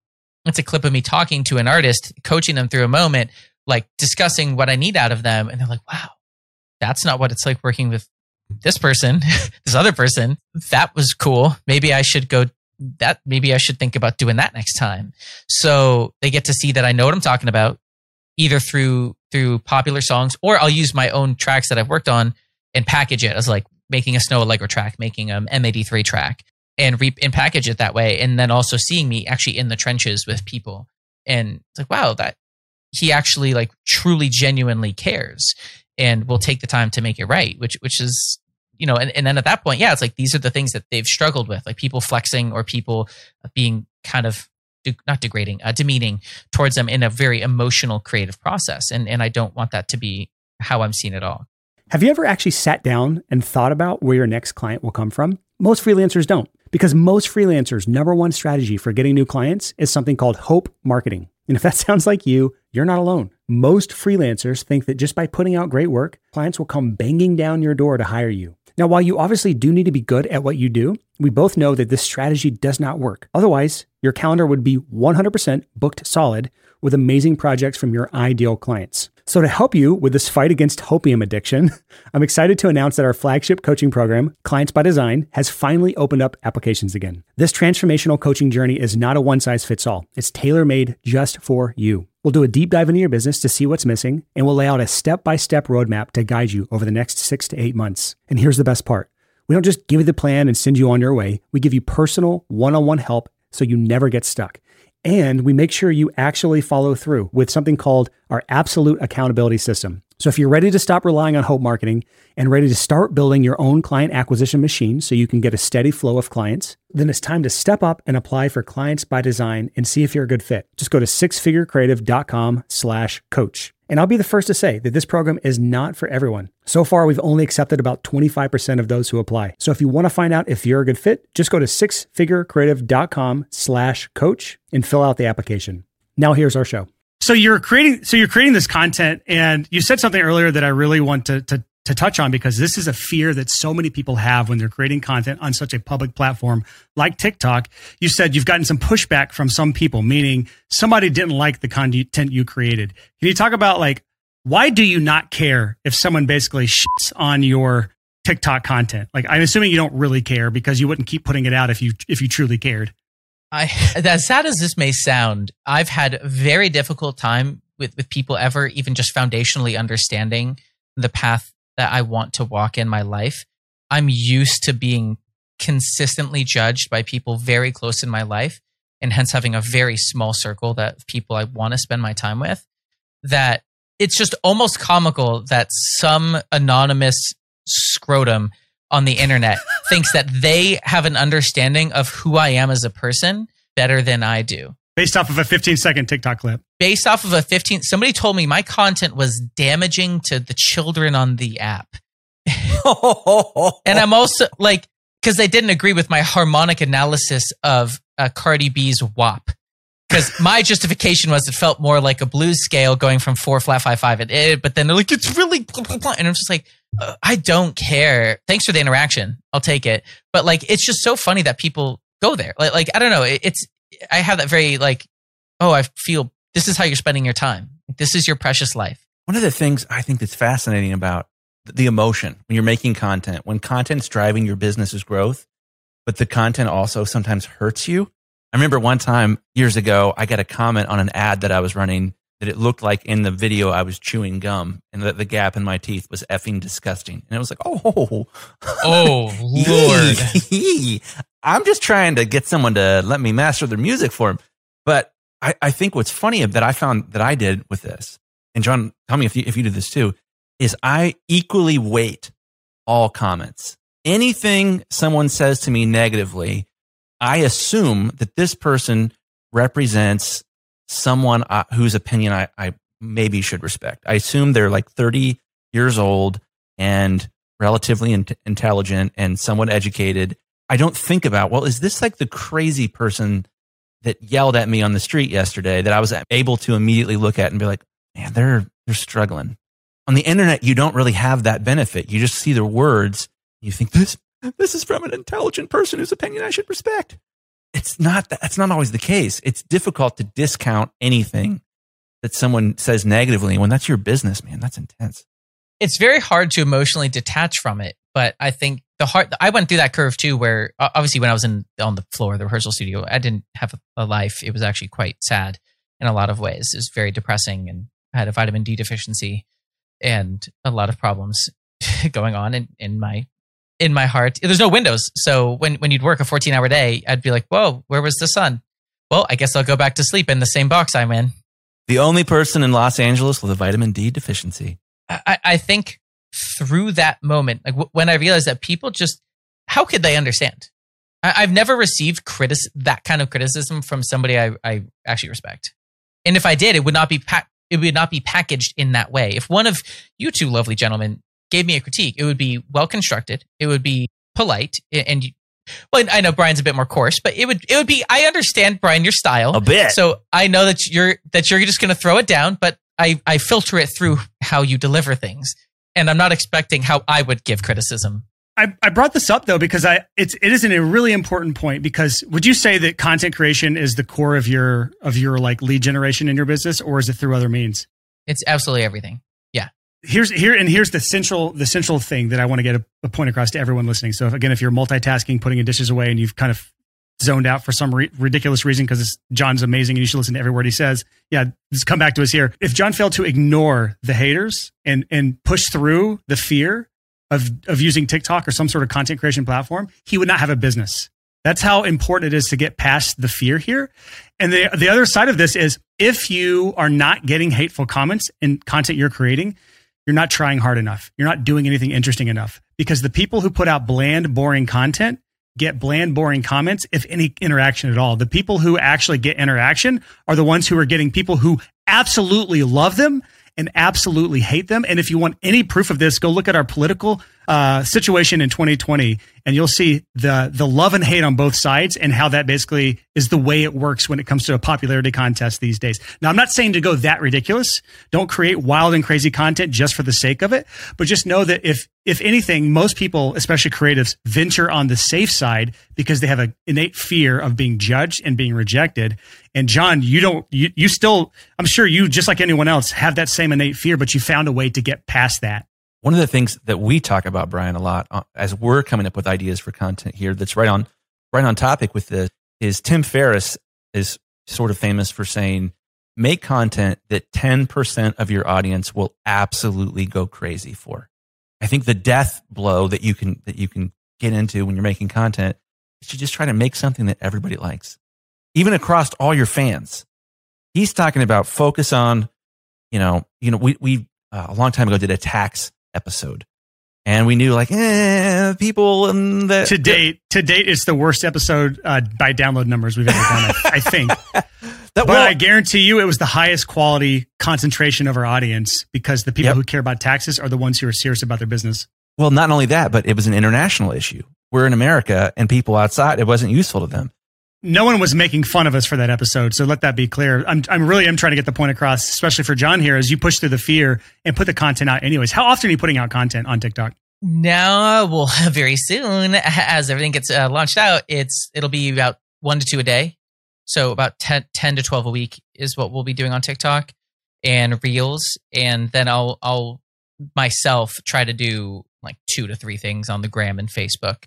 it's a clip of me talking to an artist, coaching them through a moment, like discussing what I need out of them, and they're like, "Wow, that's not what it's like working with this person, this other person, that was cool. Maybe I should go that maybe I should think about doing that next time. So they get to see that I know what I'm talking about either through through popular songs or I'll use my own tracks that I've worked on and package it as like making a Snoh Aalegra track, making a M83 track and re- and package it that way and then also seeing me actually in the trenches with people and it's like wow that he actually like truly genuinely cares and will take the time to make it right which which is you know, and, and then at that point, yeah, it's like these are the things that they've struggled with, like people flexing or people being kind of de- not degrading, uh, demeaning towards them in a very emotional, creative process. And and I don't want that to be how I'm seen at all. Have you ever actually sat down and thought about where your next client will come from? Most freelancers don't, because most freelancers' number one strategy for getting new clients is something called hope marketing. And if that sounds like you, you're not alone. Most freelancers think that just by putting out great work, clients will come banging down your door to hire you. Now, while you obviously do need to be good at what you do, we both know that this strategy does not work. Otherwise, your calendar would be 100% booked solid with amazing projects from your ideal clients. So, to help you with this fight against hopium addiction, I'm excited to announce that our flagship coaching program, Clients by Design, has finally opened up applications again. This transformational coaching journey is not a one size fits all, it's tailor made just for you. We'll do a deep dive into your business to see what's missing, and we'll lay out a step by step roadmap to guide you over the next six to eight months. And here's the best part we don't just give you the plan and send you on your way, we give you personal one on one help so you never get stuck. And we make sure you actually follow through with something called our absolute accountability system. So if you're ready to stop relying on hope marketing and ready to start building your own client acquisition machine so you can get a steady flow of clients, then it's time to step up and apply for clients by design and see if you're a good fit. Just go to sixfigurecreative.com slash coach. And I'll be the first to say that this program is not for everyone. So far, we've only accepted about 25% of those who apply. So if you want to find out if you're a good fit, just go to sixfigurecreative.com slash coach and fill out the application. Now here's our show. So you're creating so you're creating this content and you said something earlier that I really want to to to touch on because this is a fear that so many people have when they're creating content on such a public platform like TikTok. You said you've gotten some pushback from some people, meaning somebody didn't like the content you created. Can you talk about like why do you not care if someone basically shits on your TikTok content? Like I'm assuming you don't really care because you wouldn't keep putting it out if you if you truly cared. I as sad as this may sound, I've had a very difficult time with with people ever even just foundationally understanding the path that I want to walk in my life. I'm used to being consistently judged by people very close in my life and hence having a very small circle that people I want to spend my time with that it's just almost comical that some anonymous scrotum on the internet thinks that they have an understanding of who I am as a person better than I do. Based off of a 15 second TikTok clip. Based off of a 15 somebody told me my content was damaging to the children on the app. and I'm also like cuz they didn't agree with my harmonic analysis of uh, Cardi B's WAP because my justification was it felt more like a blues scale going from four flat five five and it, but then they're like it's really and I'm just like uh, I don't care. Thanks for the interaction. I'll take it. But like it's just so funny that people go there. Like like I don't know. It, it's I have that very like oh I feel this is how you're spending your time. This is your precious life. One of the things I think that's fascinating about the emotion when you're making content, when content's driving your business's growth, but the content also sometimes hurts you I remember one time years ago, I got a comment on an ad that I was running that it looked like in the video I was chewing gum and that the gap in my teeth was effing disgusting. And it was like, oh, oh, Lord. I'm just trying to get someone to let me master their music for them. But I, I think what's funny that I found that I did with this, and John, tell me if you, if you do this too, is I equally weight all comments. Anything someone says to me negatively, I assume that this person represents someone uh, whose opinion I, I maybe should respect. I assume they're like 30 years old and relatively in- intelligent and somewhat educated. I don't think about, well, is this like the crazy person that yelled at me on the street yesterday that I was able to immediately look at and be like, man, they're, they're struggling. On the internet, you don't really have that benefit. You just see their words. You think this this is from an intelligent person whose opinion I should respect. It's not that's not always the case. It's difficult to discount anything that someone says negatively when that's your business, man. That's intense. It's very hard to emotionally detach from it, but I think the hard I went through that curve too where obviously when I was in on the floor of the rehearsal studio, I didn't have a life. It was actually quite sad in a lot of ways. It was very depressing and I had a vitamin D deficiency and a lot of problems going on in, in my in my heart. There's no windows. So when, when you'd work a 14 hour day, I'd be like, whoa, where was the sun? Well, I guess I'll go back to sleep in the same box I'm in. The only person in Los Angeles with a vitamin D deficiency. I, I think through that moment, like w- when I realized that people just, how could they understand? I, have never received critic- that kind of criticism from somebody I, I actually respect. And if I did, it would not be pa- it would not be packaged in that way. If one of you two lovely gentlemen gave me a critique, it would be well constructed. It would be polite, and well, I know Brian's a bit more coarse, but it would it would be. I understand Brian your style a bit, so I know that you're that you're just going to throw it down, but I I filter it through how you deliver things, and I'm not expecting how I would give criticism. I, I brought this up though because I it's it is a really important point because would you say that content creation is the core of your of your like lead generation in your business or is it through other means? It's absolutely everything here's here and here's the central the central thing that I want to get a, a point across to everyone listening. So if, again, if you're multitasking, putting your dishes away, and you've kind of zoned out for some re- ridiculous reason because John's amazing and you should listen to every word he says. Yeah, just come back to us here. If John failed to ignore the haters and and push through the fear of of using TikTok or some sort of content creation platform, he would not have a business. That's how important it is to get past the fear here. And the the other side of this is if you are not getting hateful comments in content you're creating, you're not trying hard enough. You're not doing anything interesting enough because the people who put out bland, boring content get bland, boring comments, if any interaction at all. The people who actually get interaction are the ones who are getting people who absolutely love them and absolutely hate them. And if you want any proof of this, go look at our political uh, situation in 2020, and you'll see the the love and hate on both sides, and how that basically is the way it works when it comes to a popularity contest these days. Now, I'm not saying to go that ridiculous. Don't create wild and crazy content just for the sake of it, but just know that if if anything, most people, especially creatives, venture on the safe side because they have an innate fear of being judged and being rejected. And John, you don't, you, you still, I'm sure you, just like anyone else, have that same innate fear, but you found a way to get past that. One of the things that we talk about, Brian, a lot uh, as we're coming up with ideas for content here that's right on, right on topic with this is Tim Ferriss is sort of famous for saying, make content that 10% of your audience will absolutely go crazy for. I think the death blow that you can, that you can get into when you're making content is to just try to make something that everybody likes, even across all your fans. He's talking about focus on, you know, you know, we, we, uh, a long time ago did a tax episode. And we knew like, eh, people and the, to date, to date, it's the worst episode uh, by download numbers we've ever done. I, I think, that, but well, I guarantee you, it was the highest quality concentration of our audience because the people yep. who care about taxes are the ones who are serious about their business. Well, not only that, but it was an international issue. We're in America, and people outside, it wasn't useful to them no one was making fun of us for that episode. So let that be clear. I'm, I'm really, I'm trying to get the point across, especially for John here, as you push through the fear and put the content out anyways. How often are you putting out content on TikTok? Now, well, very soon, as everything gets uh, launched out, it's, it'll be about one to two a day. So about 10, 10 to 12 a week is what we'll be doing on TikTok and reels. And then I'll, I'll myself try to do like two to three things on the gram and Facebook.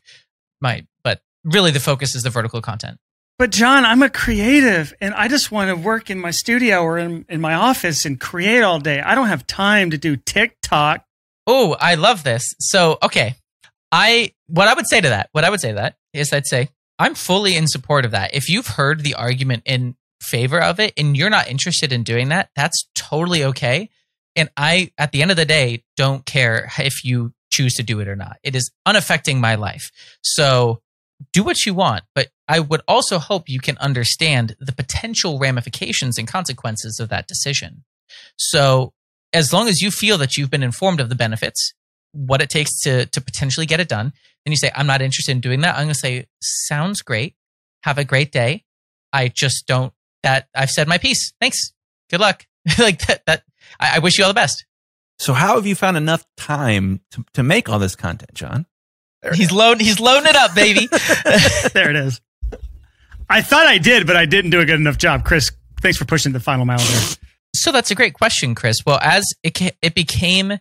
My, but really the focus is the vertical content. But John, I'm a creative and I just want to work in my studio or in, in my office and create all day. I don't have time to do TikTok. Oh, I love this. So, okay. I what I would say to that, what I would say to that is I'd say I'm fully in support of that. If you've heard the argument in favor of it and you're not interested in doing that, that's totally okay. And I at the end of the day don't care if you choose to do it or not. It is unaffecting my life. So, do what you want, but I would also hope you can understand the potential ramifications and consequences of that decision. So, as long as you feel that you've been informed of the benefits, what it takes to to potentially get it done, then you say, "I'm not interested in doing that." I'm going to say, "Sounds great. Have a great day. I just don't that I've said my piece. Thanks. Good luck." like that. That I, I wish you all the best. So, how have you found enough time to, to make all this content, John? he's load he's loading it up, baby. there it is. I thought I did, but I didn't do a good enough job. Chris, thanks for pushing the final mile there. So that's a great question, Chris. Well, as it it became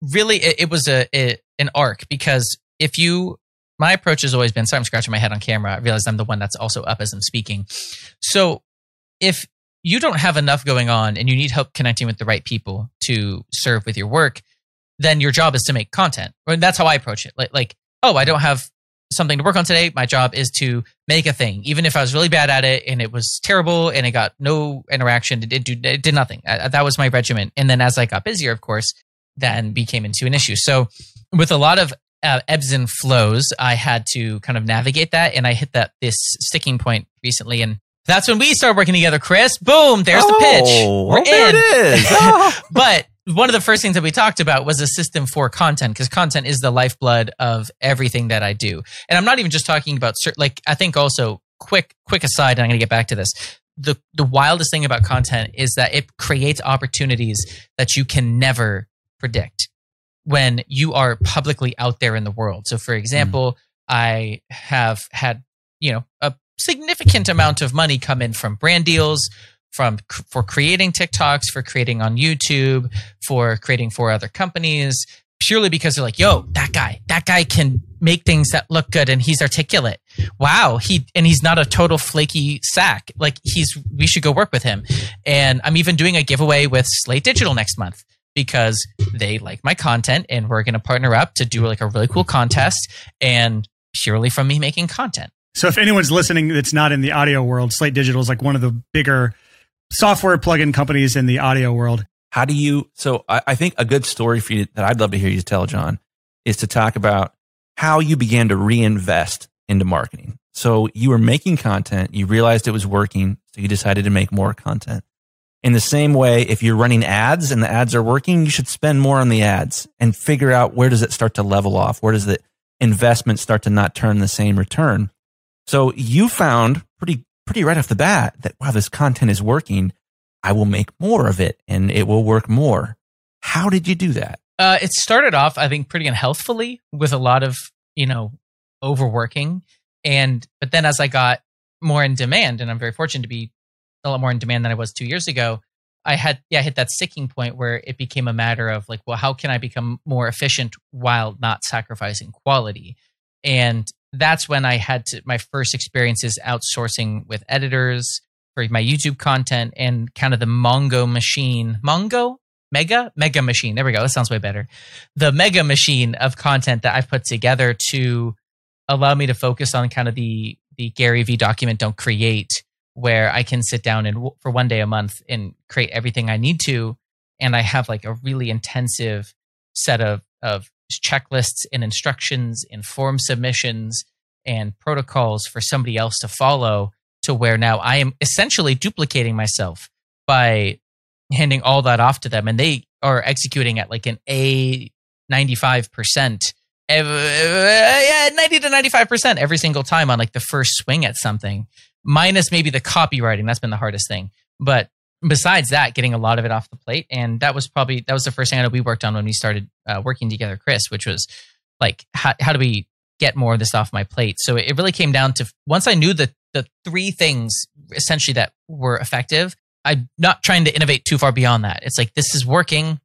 really, it, it was a, a, an arc because if you, my approach has always been. Sorry, I'm scratching my head on camera. I realize I'm the one that's also up as I'm speaking. So if you don't have enough going on and you need help connecting with the right people to serve with your work, then your job is to make content. Or that's how I approach it. Like, like oh, I don't have something to work on today. My job is to make a thing, even if I was really bad at it and it was terrible and it got no interaction. It did, it did nothing. I, that was my regimen. And then as I got busier, of course, then became into an issue. So with a lot of uh, ebbs and flows, I had to kind of navigate that. And I hit that this sticking point recently. And that's when we started working together, Chris. Boom, there's oh, the pitch. We're there in. it is. but one of the first things that we talked about was a system for content because content is the lifeblood of everything that I do. And I'm not even just talking about like I think also quick quick aside and I'm going to get back to this. The the wildest thing about content is that it creates opportunities that you can never predict when you are publicly out there in the world. So for example, mm. I have had, you know, a significant amount of money come in from brand deals from for creating TikToks, for creating on YouTube, for creating for other companies, purely because they're like, "Yo, that guy, that guy can make things that look good, and he's articulate. Wow, he and he's not a total flaky sack. Like he's, we should go work with him." And I'm even doing a giveaway with Slate Digital next month because they like my content, and we're going to partner up to do like a really cool contest, and purely from me making content. So if anyone's listening that's not in the audio world, Slate Digital is like one of the bigger software plugin companies in the audio world. How do you? So I, I think a good story for you that I'd love to hear you tell, John, is to talk about how you began to reinvest into marketing. So you were making content, you realized it was working, so you decided to make more content. In the same way, if you're running ads and the ads are working, you should spend more on the ads and figure out where does it start to level off? Where does the investment start to not turn the same return? So you found pretty, pretty right off the bat that, wow, this content is working. I will make more of it and it will work more. How did you do that? Uh, it started off, I think, pretty unhealthfully with a lot of, you know, overworking. And, but then as I got more in demand, and I'm very fortunate to be a lot more in demand than I was two years ago, I had, yeah, I hit that sticking point where it became a matter of like, well, how can I become more efficient while not sacrificing quality? And that's when I had to, my first experiences outsourcing with editors for my YouTube content and kind of the Mongo machine. Mongo? Mega? Mega machine. There we go. That sounds way better. The mega machine of content that I've put together to allow me to focus on kind of the the Gary V document don't create where I can sit down and for one day a month and create everything I need to and I have like a really intensive set of of checklists and instructions and form submissions and protocols for somebody else to follow to where now I am essentially duplicating myself by handing all that off to them and they are executing at like an A 95% yeah, 90 to 95% every single time on like the first swing at something, minus maybe the copywriting. That's been the hardest thing. But besides that, getting a lot of it off the plate. And that was probably, that was the first thing that we worked on when we started uh, working together, Chris, which was like, how, how do we get more of this off my plate? So it really came down to once I knew the, the three things essentially that were effective, I'm not trying to innovate too far beyond that. It's like, this is working.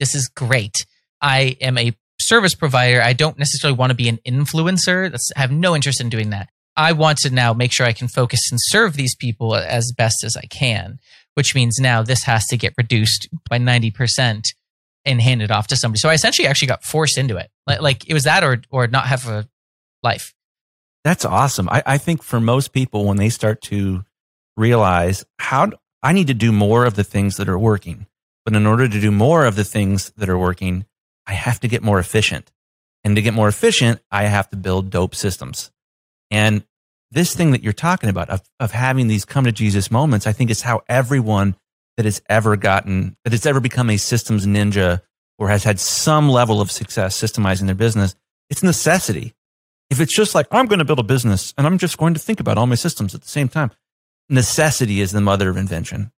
This is great. I am a service provider, I don't necessarily want to be an influencer. That's, I have no interest in doing that. I want to now make sure I can focus and serve these people as best as I can, which means now this has to get reduced by 90% and handed off to somebody. So I essentially actually got forced into it. Like, it was that or, or not have a life. That's awesome. I, I think for most people, when they start to realize how I need to do more of the things that are working, but in order to do more of the things that are working, I have to get more efficient. And to get more efficient, I have to build dope systems. And this thing that you're talking about of, of having these come to Jesus moments, I think is how everyone that has ever gotten, that has ever become a systems ninja or has had some level of success systemizing their business, it's necessity. If it's just like, I'm going to build a business and I'm just going to think about all my systems at the same time, necessity is the mother of invention.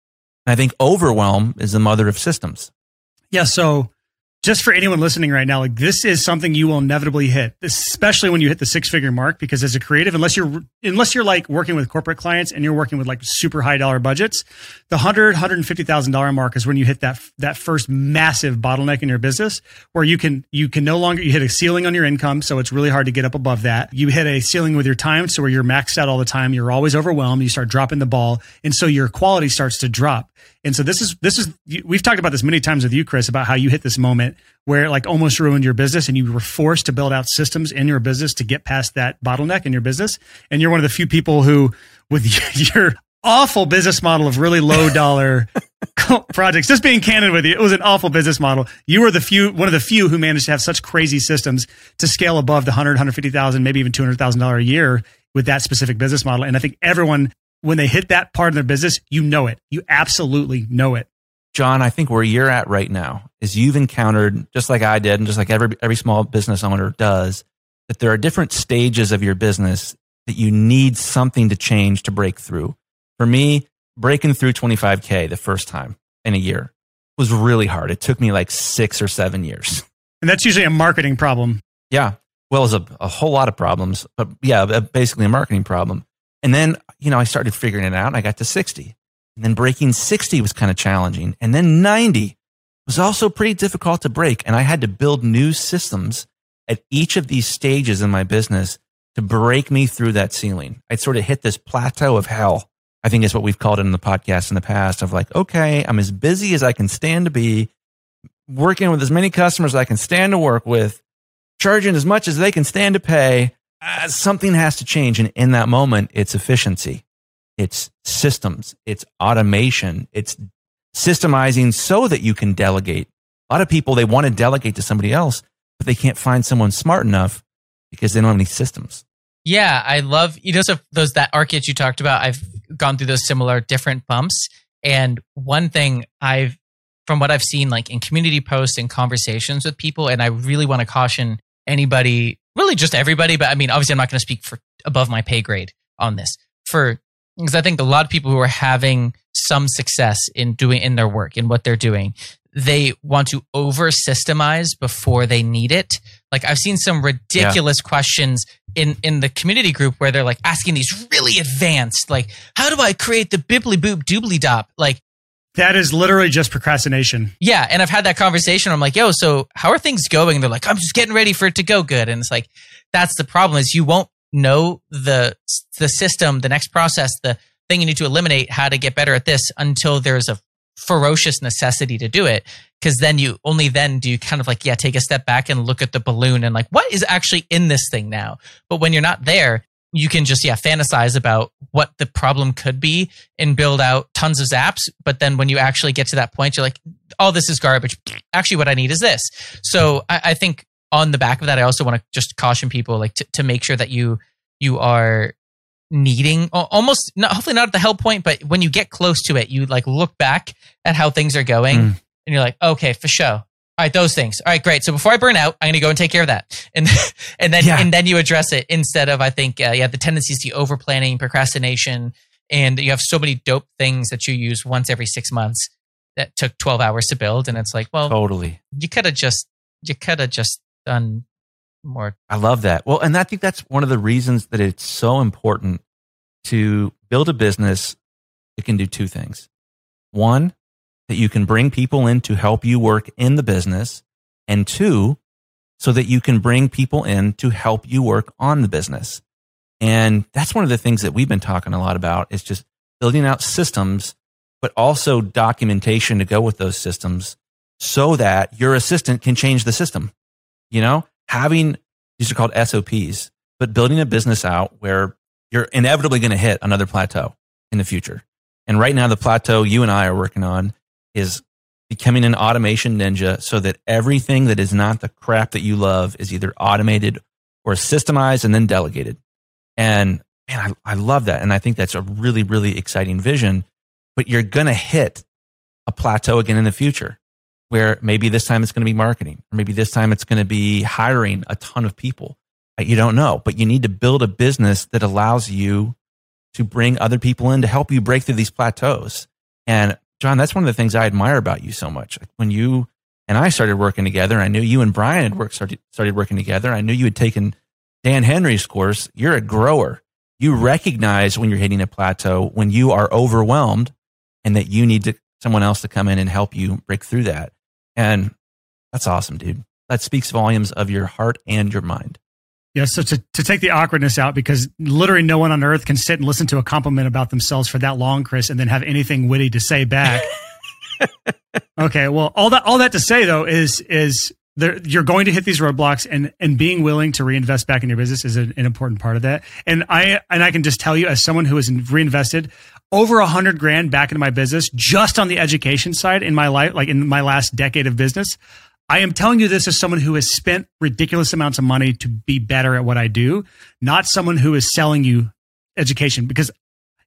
And I think overwhelm is the mother of systems. Yeah. So just for anyone listening right now, like this is something you will inevitably hit, especially when you hit the six figure mark. Because as a creative, unless you're unless you're like working with corporate clients and you're working with like super high dollar budgets, the hundred hundred and fifty thousand dollar mark is when you hit that that first massive bottleneck in your business, where you can you can no longer you hit a ceiling on your income, so it's really hard to get up above that. You hit a ceiling with your time, so where you're maxed out all the time, you're always overwhelmed. You start dropping the ball, and so your quality starts to drop. And so this is this is we've talked about this many times with you, Chris, about how you hit this moment where it like almost ruined your business and you were forced to build out systems in your business to get past that bottleneck in your business. And you're one of the few people who, with your awful business model of really low dollar projects, just being candid with you, it was an awful business model. You were the few, one of the few who managed to have such crazy systems to scale above the 100, 150,000, maybe even $200,000 a year with that specific business model. And I think everyone when they hit that part of their business, you know it. You absolutely know it. John, I think where you're at right now is you've encountered, just like I did, and just like every every small business owner does, that there are different stages of your business that you need something to change to break through. For me, breaking through 25K the first time in a year was really hard. It took me like six or seven years. And that's usually a marketing problem. Yeah. Well, as a, a whole lot of problems, but yeah, basically a marketing problem. And then, you know, I started figuring it out and I got to 60. And then breaking 60 was kind of challenging. And then 90 was also pretty difficult to break. And I had to build new systems at each of these stages in my business to break me through that ceiling. I'd sort of hit this plateau of hell. I think is what we've called it in the podcast in the past of like, okay, I'm as busy as I can stand to be, working with as many customers as I can stand to work with, charging as much as they can stand to pay uh, something has to change. And in that moment, it's efficiency, it's systems, it's automation, it's systemizing so that you can delegate. A lot of people, they want to delegate to somebody else, but they can't find someone smart enough because they don't have any systems. Yeah, I love you know so those that arc you talked about. I've gone through those similar different bumps, And one thing I've, from what I've seen, like in community posts and conversations with people, and I really want to caution anybody, really just everybody, but I mean, obviously, I'm not going to speak for above my pay grade on this. For because I think a lot of people who are having some success in doing in their work in what they're doing, they want to over systemize before they need it. Like I've seen some ridiculous yeah. questions in in the community group where they're like asking these really advanced, like, how do I create the bibbly boop doobly dop? Like that is literally just procrastination. Yeah. And I've had that conversation. I'm like, yo, so how are things going? And they're like, I'm just getting ready for it to go good. And it's like, that's the problem is you won't know the the system, the next process, the thing you need to eliminate, how to get better at this until there's a ferocious necessity to do it. Because then you only then do you kind of like yeah take a step back and look at the balloon and like what is actually in this thing now? But when you're not there you can just yeah fantasize about what the problem could be and build out tons of zaps. But then when you actually get to that point you're like all oh, this is garbage. Actually what i need is this. So i, I think on the back of that i also want to just caution people like to, to make sure that you you are needing almost not, hopefully not at the hell point but when you get close to it you like look back at how things are going mm. and you're like okay for sure. All right those things. All right great. So before i burn out i'm going to go and take care of that. And and then yeah. and then you address it instead of i think uh, yeah the tendencies to over planning procrastination and you have so many dope things that you use once every six months that took 12 hours to build and it's like well totally. you could have just you could have just done more. I love that. Well, and I think that's one of the reasons that it's so important to build a business that can do two things. One, that you can bring people in to help you work in the business. And two, so that you can bring people in to help you work on the business. And that's one of the things that we've been talking a lot about is just building out systems, but also documentation to go with those systems so that your assistant can change the system. You know, having these are called SOPs, but building a business out where you're inevitably going to hit another plateau in the future. And right now, the plateau you and I are working on is becoming an automation ninja so that everything that is not the crap that you love is either automated or systemized and then delegated. And man, I, I love that. And I think that's a really, really exciting vision, but you're going to hit a plateau again in the future where maybe this time it's going to be marketing, or maybe this time it's going to be hiring a ton of people. Uh, you don't know, but you need to build a business that allows you to bring other people in to help you break through these plateaus. And John, that's one of the things I admire about you so much. When you and I started working together, I knew you and Brian had worked, started, started working together. I knew you had taken Dan Henry's course. You're a grower. You recognize when you're hitting a plateau, when you are overwhelmed and that you need to, someone else to come in and help you break through that. And that's awesome, dude. That speaks volumes of your heart and your mind. Yeah, so to, to take the awkwardness out, because literally no one on earth can sit and listen to a compliment about themselves for that long, Chris, and then have anything witty to say back. okay, well, all that all that to say though is is there, you're going to hit these roadblocks, and and being willing to reinvest back in your business is an, an important part of that. And I and I can just tell you, as someone who has reinvested over a hundred grand back into my business just on the education side in my life, like in my last decade of business. I am telling you this as someone who has spent ridiculous amounts of money to be better at what I do, not someone who is selling you education because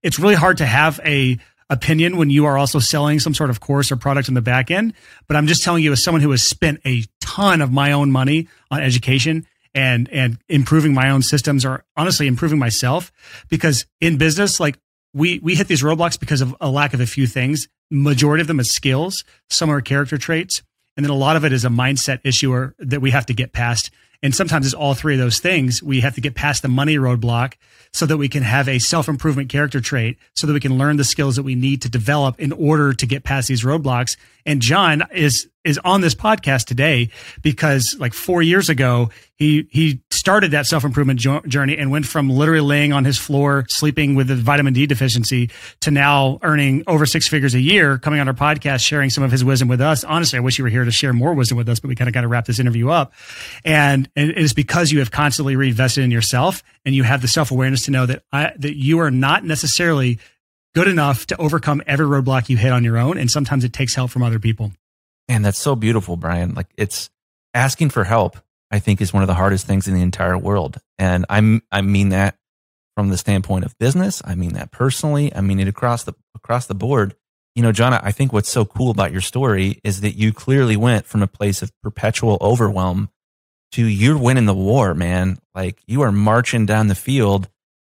it's really hard to have a opinion when you are also selling some sort of course or product in the back end. But I'm just telling you as someone who has spent a ton of my own money on education and and improving my own systems or honestly improving myself because in business like we we hit these roadblocks because of a lack of a few things. Majority of them is skills, some are character traits, and then a lot of it is a mindset issue or, that we have to get past. And sometimes it's all three of those things. We have to get past the money roadblock so that we can have a self improvement character trait, so that we can learn the skills that we need to develop in order to get past these roadblocks. And John is is on this podcast today because like four years ago he he started that self improvement jo- journey and went from literally laying on his floor sleeping with a vitamin D deficiency to now earning over six figures a year, coming on our podcast, sharing some of his wisdom with us. Honestly, I wish you were here to share more wisdom with us, but we kind of got to wrap this interview up. And, and it is because you have constantly reinvested in yourself and you have the self awareness to know that I, that you are not necessarily good enough to overcome every roadblock you hit on your own. And sometimes it takes help from other people. And that's so beautiful, Brian. Like it's asking for help, I think is one of the hardest things in the entire world. And I'm, I mean that from the standpoint of business. I mean that personally. I mean it across the, across the board. you know, John, I think what's so cool about your story is that you clearly went from a place of perpetual overwhelm to you're winning the war, man. Like you are marching down the field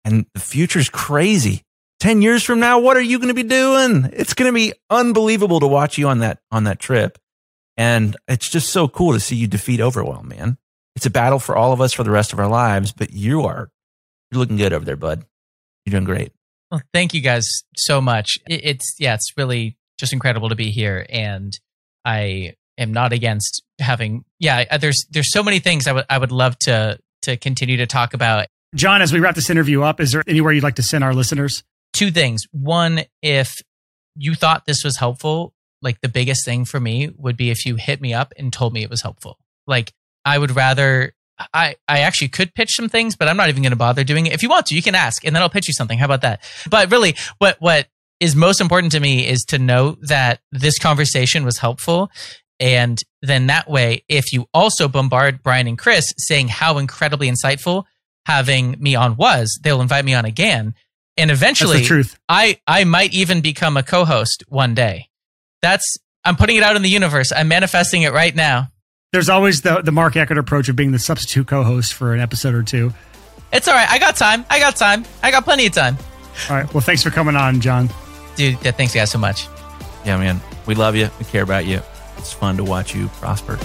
and the future's crazy. 10 years from now, what are you going to be doing? It's going to be unbelievable to watch you on that, on that trip. And it's just so cool to see you defeat overwhelm, man. It's a battle for all of us for the rest of our lives, but you are, you're looking good over there, bud. You're doing great. Well, thank you guys so much. It's, yeah, it's really just incredible to be here. And I am not against having, yeah, there's, there's so many things I would, I would love to, to continue to talk about. John, as we wrap this interview up, is there anywhere you'd like to send our listeners? two things. One, if you thought this was helpful, like the biggest thing for me would be if you hit me up and told me it was helpful. Like I would rather I, I actually could pitch some things, but I'm not even going to bother doing it. If you want to, you can ask and then I'll pitch you something. How about that? But really what, what is most important to me is to know that this conversation was helpful. And then that way, if you also bombard Brian and Chris saying how incredibly insightful having me on was, they'll invite me on again and eventually truth. I, I might even become a co-host one day. That's I'm putting it out in the universe. I'm manifesting it right now. There's always the the Mark Eckert approach of being the substitute co-host for an episode or two. It's all right. I got time. I got time. I got plenty of time. All right. Well, thanks for coming on, John. Dude, yeah, thanks guys so much. Yeah, man. We love you. We care about you. It's fun to watch you prosper.